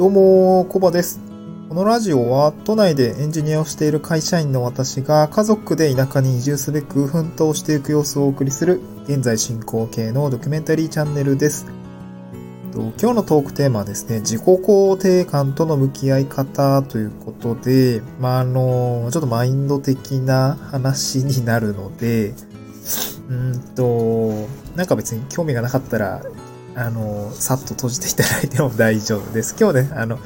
どうも、コバです。このラジオは都内でエンジニアをしている会社員の私が家族で田舎に移住すべく奮闘していく様子をお送りする現在進行形のドキュメンタリーチャンネルです。今日のトークテーマはですね、自己肯定感との向き合い方ということで、まあ、あの、ちょっとマインド的な話になるので、うんと、なんか別に興味がなかったら、あの、さっと閉じていただいても大丈夫です。今日ね、あの、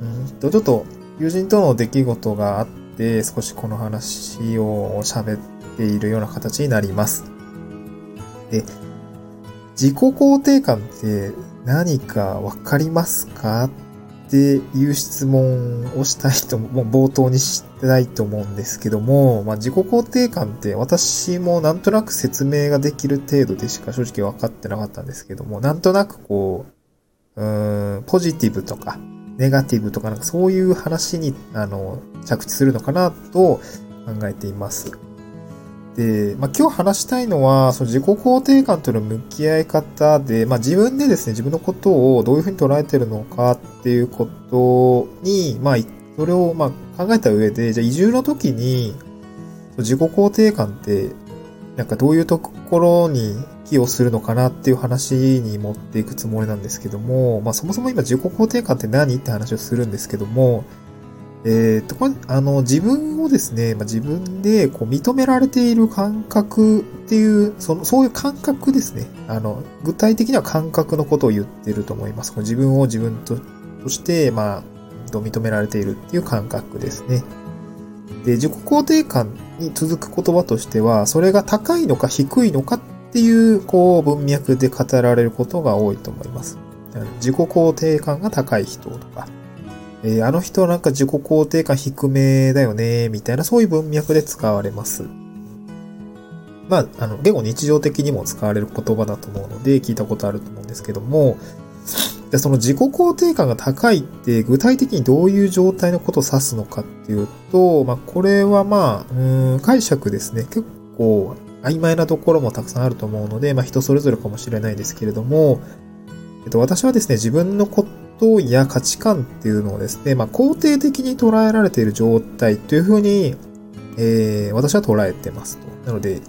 うんと、ちょっと友人との出来事があって、少しこの話を喋っているような形になります。で、自己肯定感って何かわかりますか？っっていう質問をしたいと、もう冒頭にしたいと思うんですけども、まあ、自己肯定感って私もなんとなく説明ができる程度でしか正直分かってなかったんですけども、なんとなくこう、うーん、ポジティブとか、ネガティブとかなんかそういう話に、あの、着地するのかなと考えています。で、まあ、今日話したいのは、その自己肯定感との向き合い方で、まあ、自分でですね、自分のことをどういうふうに捉えてるのかっていうことに、まあ、それをまあ考えた上で、じゃあ移住の時に、自己肯定感って、なんかどういうところに寄与するのかなっていう話に持っていくつもりなんですけども、まあそもそも今自己肯定感って何って話をするんですけども、えっ、と、これ、あの、自分をですね、まあ、自分でこう認められている感覚っていう、その、そういう感覚ですね。あの、具体的には感覚のことを言ってると思います。こう自分を自分ととして、まあ、認められているっていう感覚ですね。で、自己肯定感に続く言葉としては、それが高いのか低いのかっていう、こう、文脈で語られることが多いと思います。自己肯定感が高い人とか、えーあの人なんか自己肯定感低めだよね、みたいな、そういう文脈で使われます。まあ、あの、結構日常的にも使われる言葉だと思うので、聞いたことあると思うんですけども、でその自己肯定感が高いって具体的にどういう状態のことを指すのかっていうと、まあ、これはまあ、うん解釈ですね。結構曖昧なところもたくさんあると思うので、まあ、人それぞれかもしれないですけれども、えっと、私はですね、自分のことや価値観っていうのをですね、まあ、肯定的に捉えられている状態というふうに、えー私は捉えてますと。なので、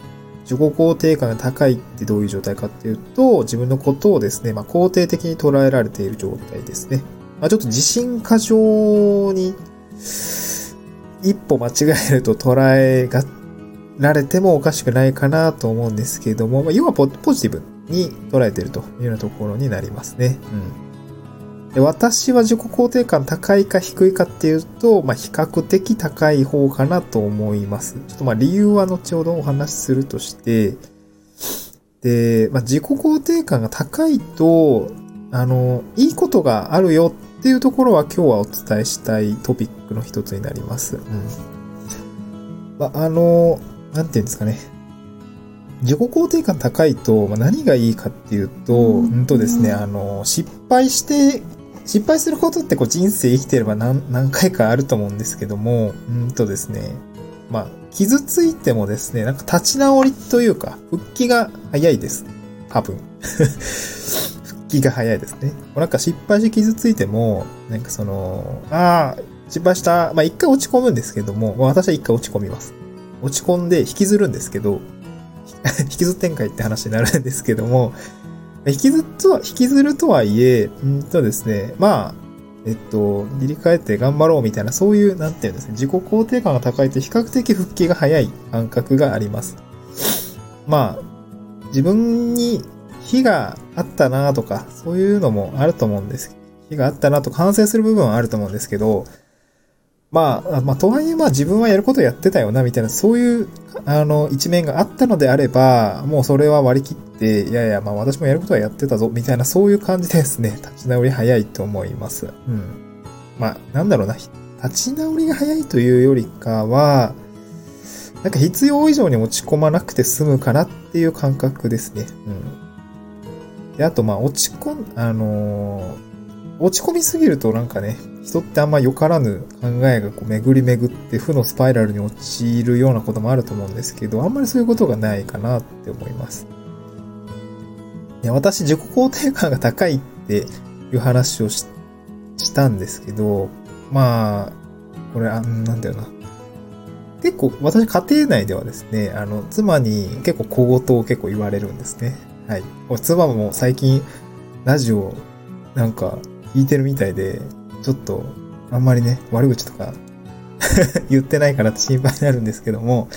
自己肯定感が高いってどういう状態かっていうと、自分のことをですね、まあ、肯定的に捉えられている状態ですね。まあ、ちょっと自信過剰に一歩間違えると捉えがられてもおかしくないかなと思うんですけれども、まあ、要はポポジティブに捉えているというようなところになりますね。うん。で私は自己肯定感高いか低いかっていうと、まあ、比較的高い方かなと思います。ちょっとまあ理由は後ほどお話しするとして、で、まあ、自己肯定感が高いと、あの、いいことがあるよっていうところは今日はお伝えしたいトピックの一つになります。うん。まあ、あの、なんていうんですかね。自己肯定感高いと、まあ、何がいいかっていうと、うんとですね、あの、失敗して、失敗することってこう人生生きてれば何何回かあると思うんですけども、うんとですね、まあ、傷ついてもですね、なんか立ち直りというか、復帰が早いです。多分。復帰が早いですね。なんか失敗して傷ついても、なんかその、ああ、失敗した。まあ一回落ち込むんですけども、まあ私は一回落ち込みます。落ち込んで引きずるんですけど、引きず展開って話になるんですけども、引きずっと、引きずるとはいえ、うんとですね、まあ、えっと、切り替えて頑張ろうみたいな、そういう、なんていうんですね、自己肯定感が高いと比較的復帰が早い感覚があります。まあ、自分に非があったなとか、そういうのもあると思うんです。非があったなと反省する部分はあると思うんですけど、まあ、まあ、とはいえ、まあ自分はやることやってたよな、みたいな、そういう、あの、一面があったのであれば、もうそれは割り切って、いやいや、まあ私もやることはやってたぞ、みたいな、そういう感じですね、立ち直り早いと思います。うん。まあ、なんだろうな、立ち直りが早いというよりかは、なんか必要以上に落ち込まなくて済むかなっていう感覚ですね。うん。で、あと、まあ、落ち込ん、あのー落ち込みすぎるとなんかね、人ってあんまよからぬ考えがこう巡り巡って負のスパイラルに陥るようなこともあると思うんですけど、あんまりそういうことがないかなって思います。いや私、自己肯定感が高いっていう話をししたんですけど、まあ、これ、あなんだよな。結構、私家庭内ではですね、あの、妻に結構小言を結構言われるんですね。はい。妻も最近、ラジオ、なんか、聞いてるみたいで、ちょっと、あんまりね、悪口とか 言ってないから心配になるんですけども、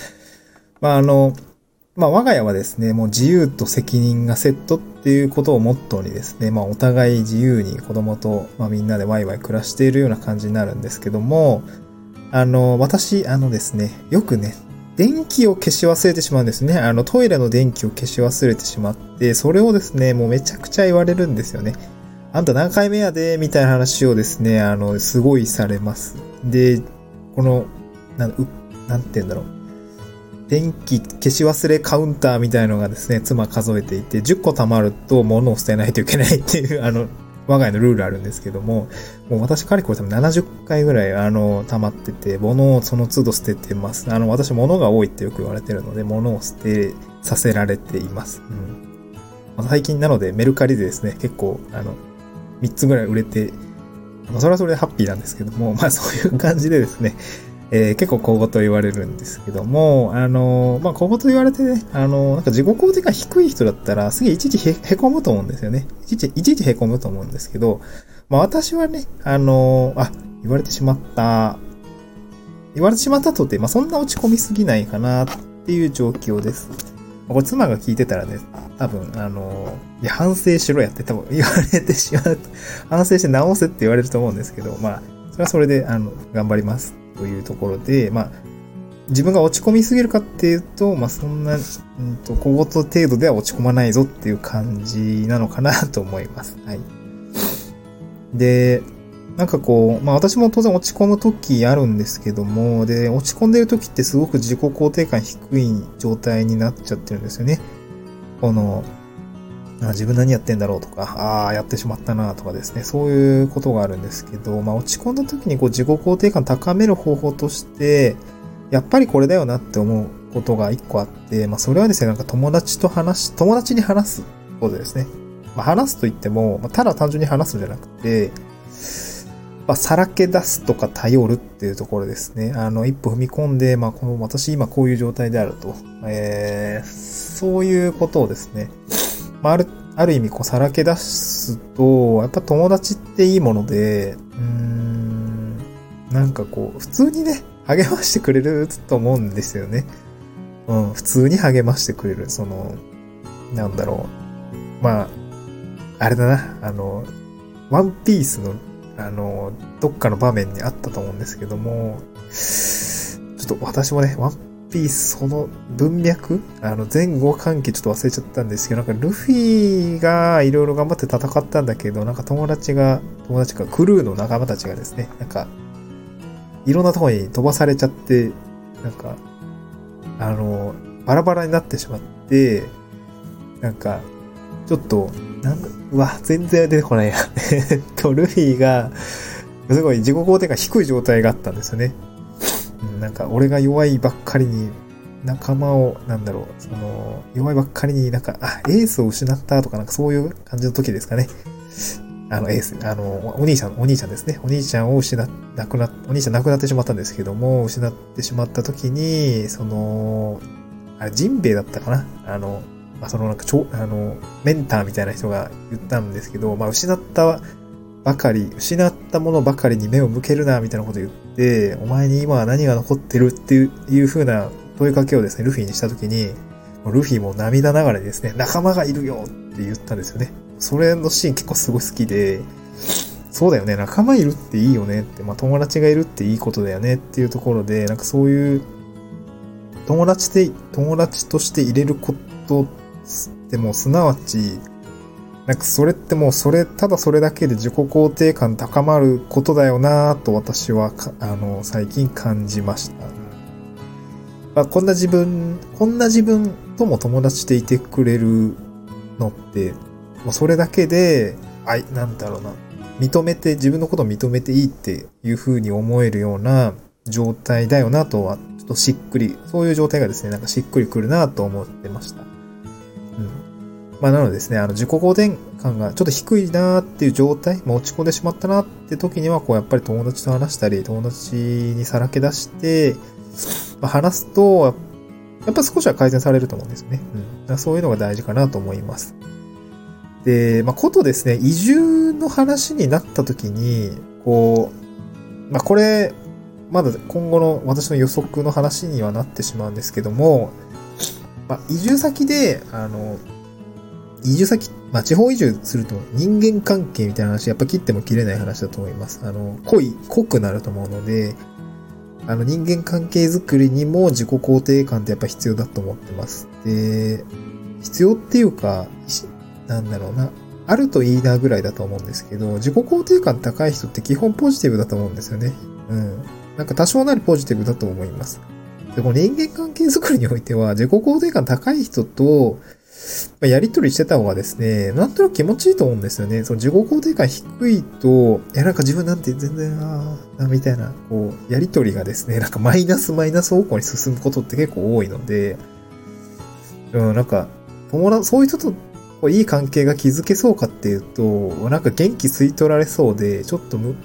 まあ、あの、まあ、我が家はですね、もう自由と責任がセットっていうことをモットーにですね、まあ、お互い自由に子供と、まあ、みんなでワイワイ暮らしているような感じになるんですけども、あの、私、あのですね、よくね、電気を消し忘れてしまうんですね。あの、トイレの電気を消し忘れてしまって、それをですね、もうめちゃくちゃ言われるんですよね。あんた何回目やで、みたいな話をですね、あの、すごいされます。で、この、なん、なんて言うんだろう。電気消し忘れカウンターみたいのがですね、妻数えていて、10個貯まると物を捨てないといけないっていう、あの、我が家のルールあるんですけども、もう私かれこれ多分70回ぐらい、あの、溜まってて、物をその都度捨ててます。あの、私物が多いってよく言われてるので、物を捨てさせられています。うん。最近なのでメルカリでですね、結構、あの、3つぐらい売れて、まあ、それはそれでハッピーなんですけども、まあそういう感じでですね、えー、結構小言言われるんですけども、あのー、まあ小言言われてね、あのー、なんか自己肯定感低い人だったら、すげえいちいちへへこむと思うんですよね。いちいち、いちいちへこむと思うんですけど、まあ私はね、あのあ、言われてしまった、言われてしまったとて、まあそんな落ち込みすぎないかなっていう状況です。これ妻が聞いてたらね、多分、あの、いや、反省しろやって多分言われてしまう。反省して直せって言われると思うんですけど、まあ、それはそれで、あの、頑張りますというところで、まあ、自分が落ち込みすぎるかっていうと、まあ、そんな、うんと、小言程度では落ち込まないぞっていう感じなのかなと思います。はい。で、なんかこう、まあ私も当然落ち込む時あるんですけども、で、落ち込んでる時ってすごく自己肯定感低い状態になっちゃってるんですよね。この、あ自分何やってんだろうとか、ああ、やってしまったなとかですね、そういうことがあるんですけど、まあ落ち込んだ時にこう自己肯定感高める方法として、やっぱりこれだよなって思うことが一個あって、まあそれはですね、なんか友達と話し、友達に話すことですね。まあ話すと言っても、まあ、ただ単純に話すんじゃなくて、まあ、さらけ出すとか頼るっていうところですね。あの、一歩踏み込んで、まあ、この、私今こういう状態であると。えー、そういうことをですね。まあ、ある、ある意味、こう、さらけ出すと、やっぱ友達っていいもので、うーん、なんかこう、普通にね、励ましてくれると思うんですよね。うん、普通に励ましてくれる。その、なんだろう。まあ、あれだな、あの、ワンピースのあの、どっかの場面にあったと思うんですけども、ちょっと私もね、ワンピーその文脈？あの、前後関係ちょっと忘れちゃったんですけど、なんかルフィがいろいろ頑張って戦ったんだけど、なんか友達が、友達かクルーの仲間たちがですね、なんか、いろんなとこに飛ばされちゃって、なんか、あの、バラバラになってしまって、なんか、ちょっと、なんだ、うわ、全然出てこないや。え っと、ルフィが、すごい自己肯定感低い状態があったんですよね。なんか、俺が弱いばっかりに、仲間を、なんだろう、その、弱いばっかりになんか、あ、エースを失ったとか、なんかそういう感じの時ですかね。あの、エース、あの、お兄ちゃん、お兄ちゃんですね。お兄ちゃんを失っ、亡くな、お兄ちゃん亡くなってしまったんですけども、失ってしまった時に、その、あれ、ジンベエだったかな？あの、まあ、そのなんかちょ、あの、メンターみたいな人が言ったんですけど、まあ、失ったばかり、失ったものばかりに目を向けるな、みたいなこと言って、お前に今は何が残ってるっていう風な問いかけをですね、ルフィにしたときに、ルフィも涙ながらですね、仲間がいるよって言ったんですよね。それのシーン結構すごい好きで、そうだよね、仲間いるっていいよねって、まあ友達がいるっていいことだよねっていうところで、なんかそういう、友達で、友達として入れることでもすなわち、なんかそれってもうそれ、ただそれだけで自己肯定感高まることだよなと私はあの、最近感じました。まあ、こんな自分、こんな自分とも友達でいてくれるのって、もうそれだけで、あい、なんだろうな。認めて、自分のことを認めていいっていう風に思えるような状態だよなとは、ちょっとしっくり、そういう状態がですね、なんかしっくりくるなと思ってました。うんまあ、なのでですね、あの、自己肯定感がちょっと低いなーっていう状態、まあ、落ち込んでしまったなって時には、こう、やっぱり友達と話したり、友達にさらけ出して、まあ、話すと、やっぱ少しは改善されると思うんですよね。うん。そういうのが大事かなと思います。で、まあ、ことですね、移住の話になった時に、こう、まあ、これ、まだ今後の私の予測の話にはなってしまうんですけども、まあ、移住先で、あの、移住先、まあ、地方移住すると人間関係みたいな話、やっぱ切っても切れない話だと思います。あの、濃い、濃くなると思うので、あの、人間関係づくりにも自己肯定感ってやっぱ必要だと思ってます。で、必要っていうか、なんだろうな。あるといいなぐらいだと思うんですけど、自己肯定感高い人って基本ポジティブだと思うんですよね。うん。なんか多少なりポジティブだと思います。で、この人間関係づくりにおいては、自己肯定感高い人と、まあやりとりしてた方がですね、なんとなく気持ちいいと思うんですよね。その自己肯定感低いと、いやなんか自分なんて全然、ああ、みたいな、こう、やりとりがですね、なんかマイナスマイナス方向に進むことって結構多いので、うん、なんか、友達、そういう人とこういい関係が築けそうかっていうと、なんか元気吸い取られそうで、ちょっとむ、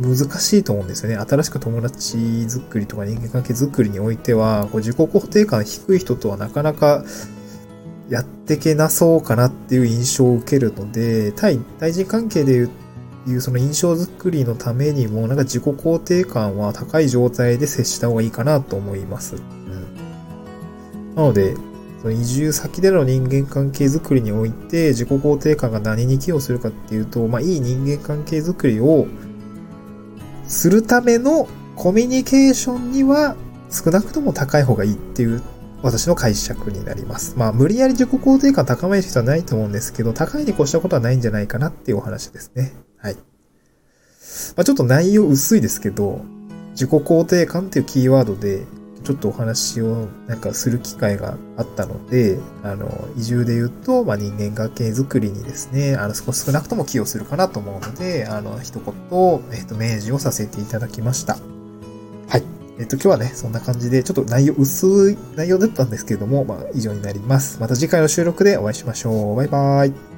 難しいと思うんですよね。新しく友達作りとか人間関係作りにおいては、こう自己肯定感低い人とはなかなかやってけなそうかなっていう印象を受けるので、対、対人関係でいういうその印象作りのためにも、なんか自己肯定感は高い状態で接した方がいいかなと思います。うん。なので、その移住先での人間関係づくりにおいて、自己肯定感が何に寄与するかっていうと、まあ、いい人間関係づくりをするためのコミュニケーションには少なくとも高い方がいいっていう私の解釈になります。まあ、無理やり自己肯定感高める必要はないと思うんですけど、高いに越したことはないんじゃないかなっていうお話ですね。はい。まあ、ちょっと内容薄いですけど、自己肯定感っていうキーワードで、ちょっとお話をなんかする機会があったので、あの、移住で言うと、まあ、人間関係づくりにですね、あの、少し少なくとも寄与するかなと思うので、あの、一言、えっ、と、明示をさせていただきました。えっ、と、今日はね、そんな感じで、ちょっと内容、薄い内容だったんですけれども、まあ、以上になります。また次回の収録でお会いしましょう。バイバーイ。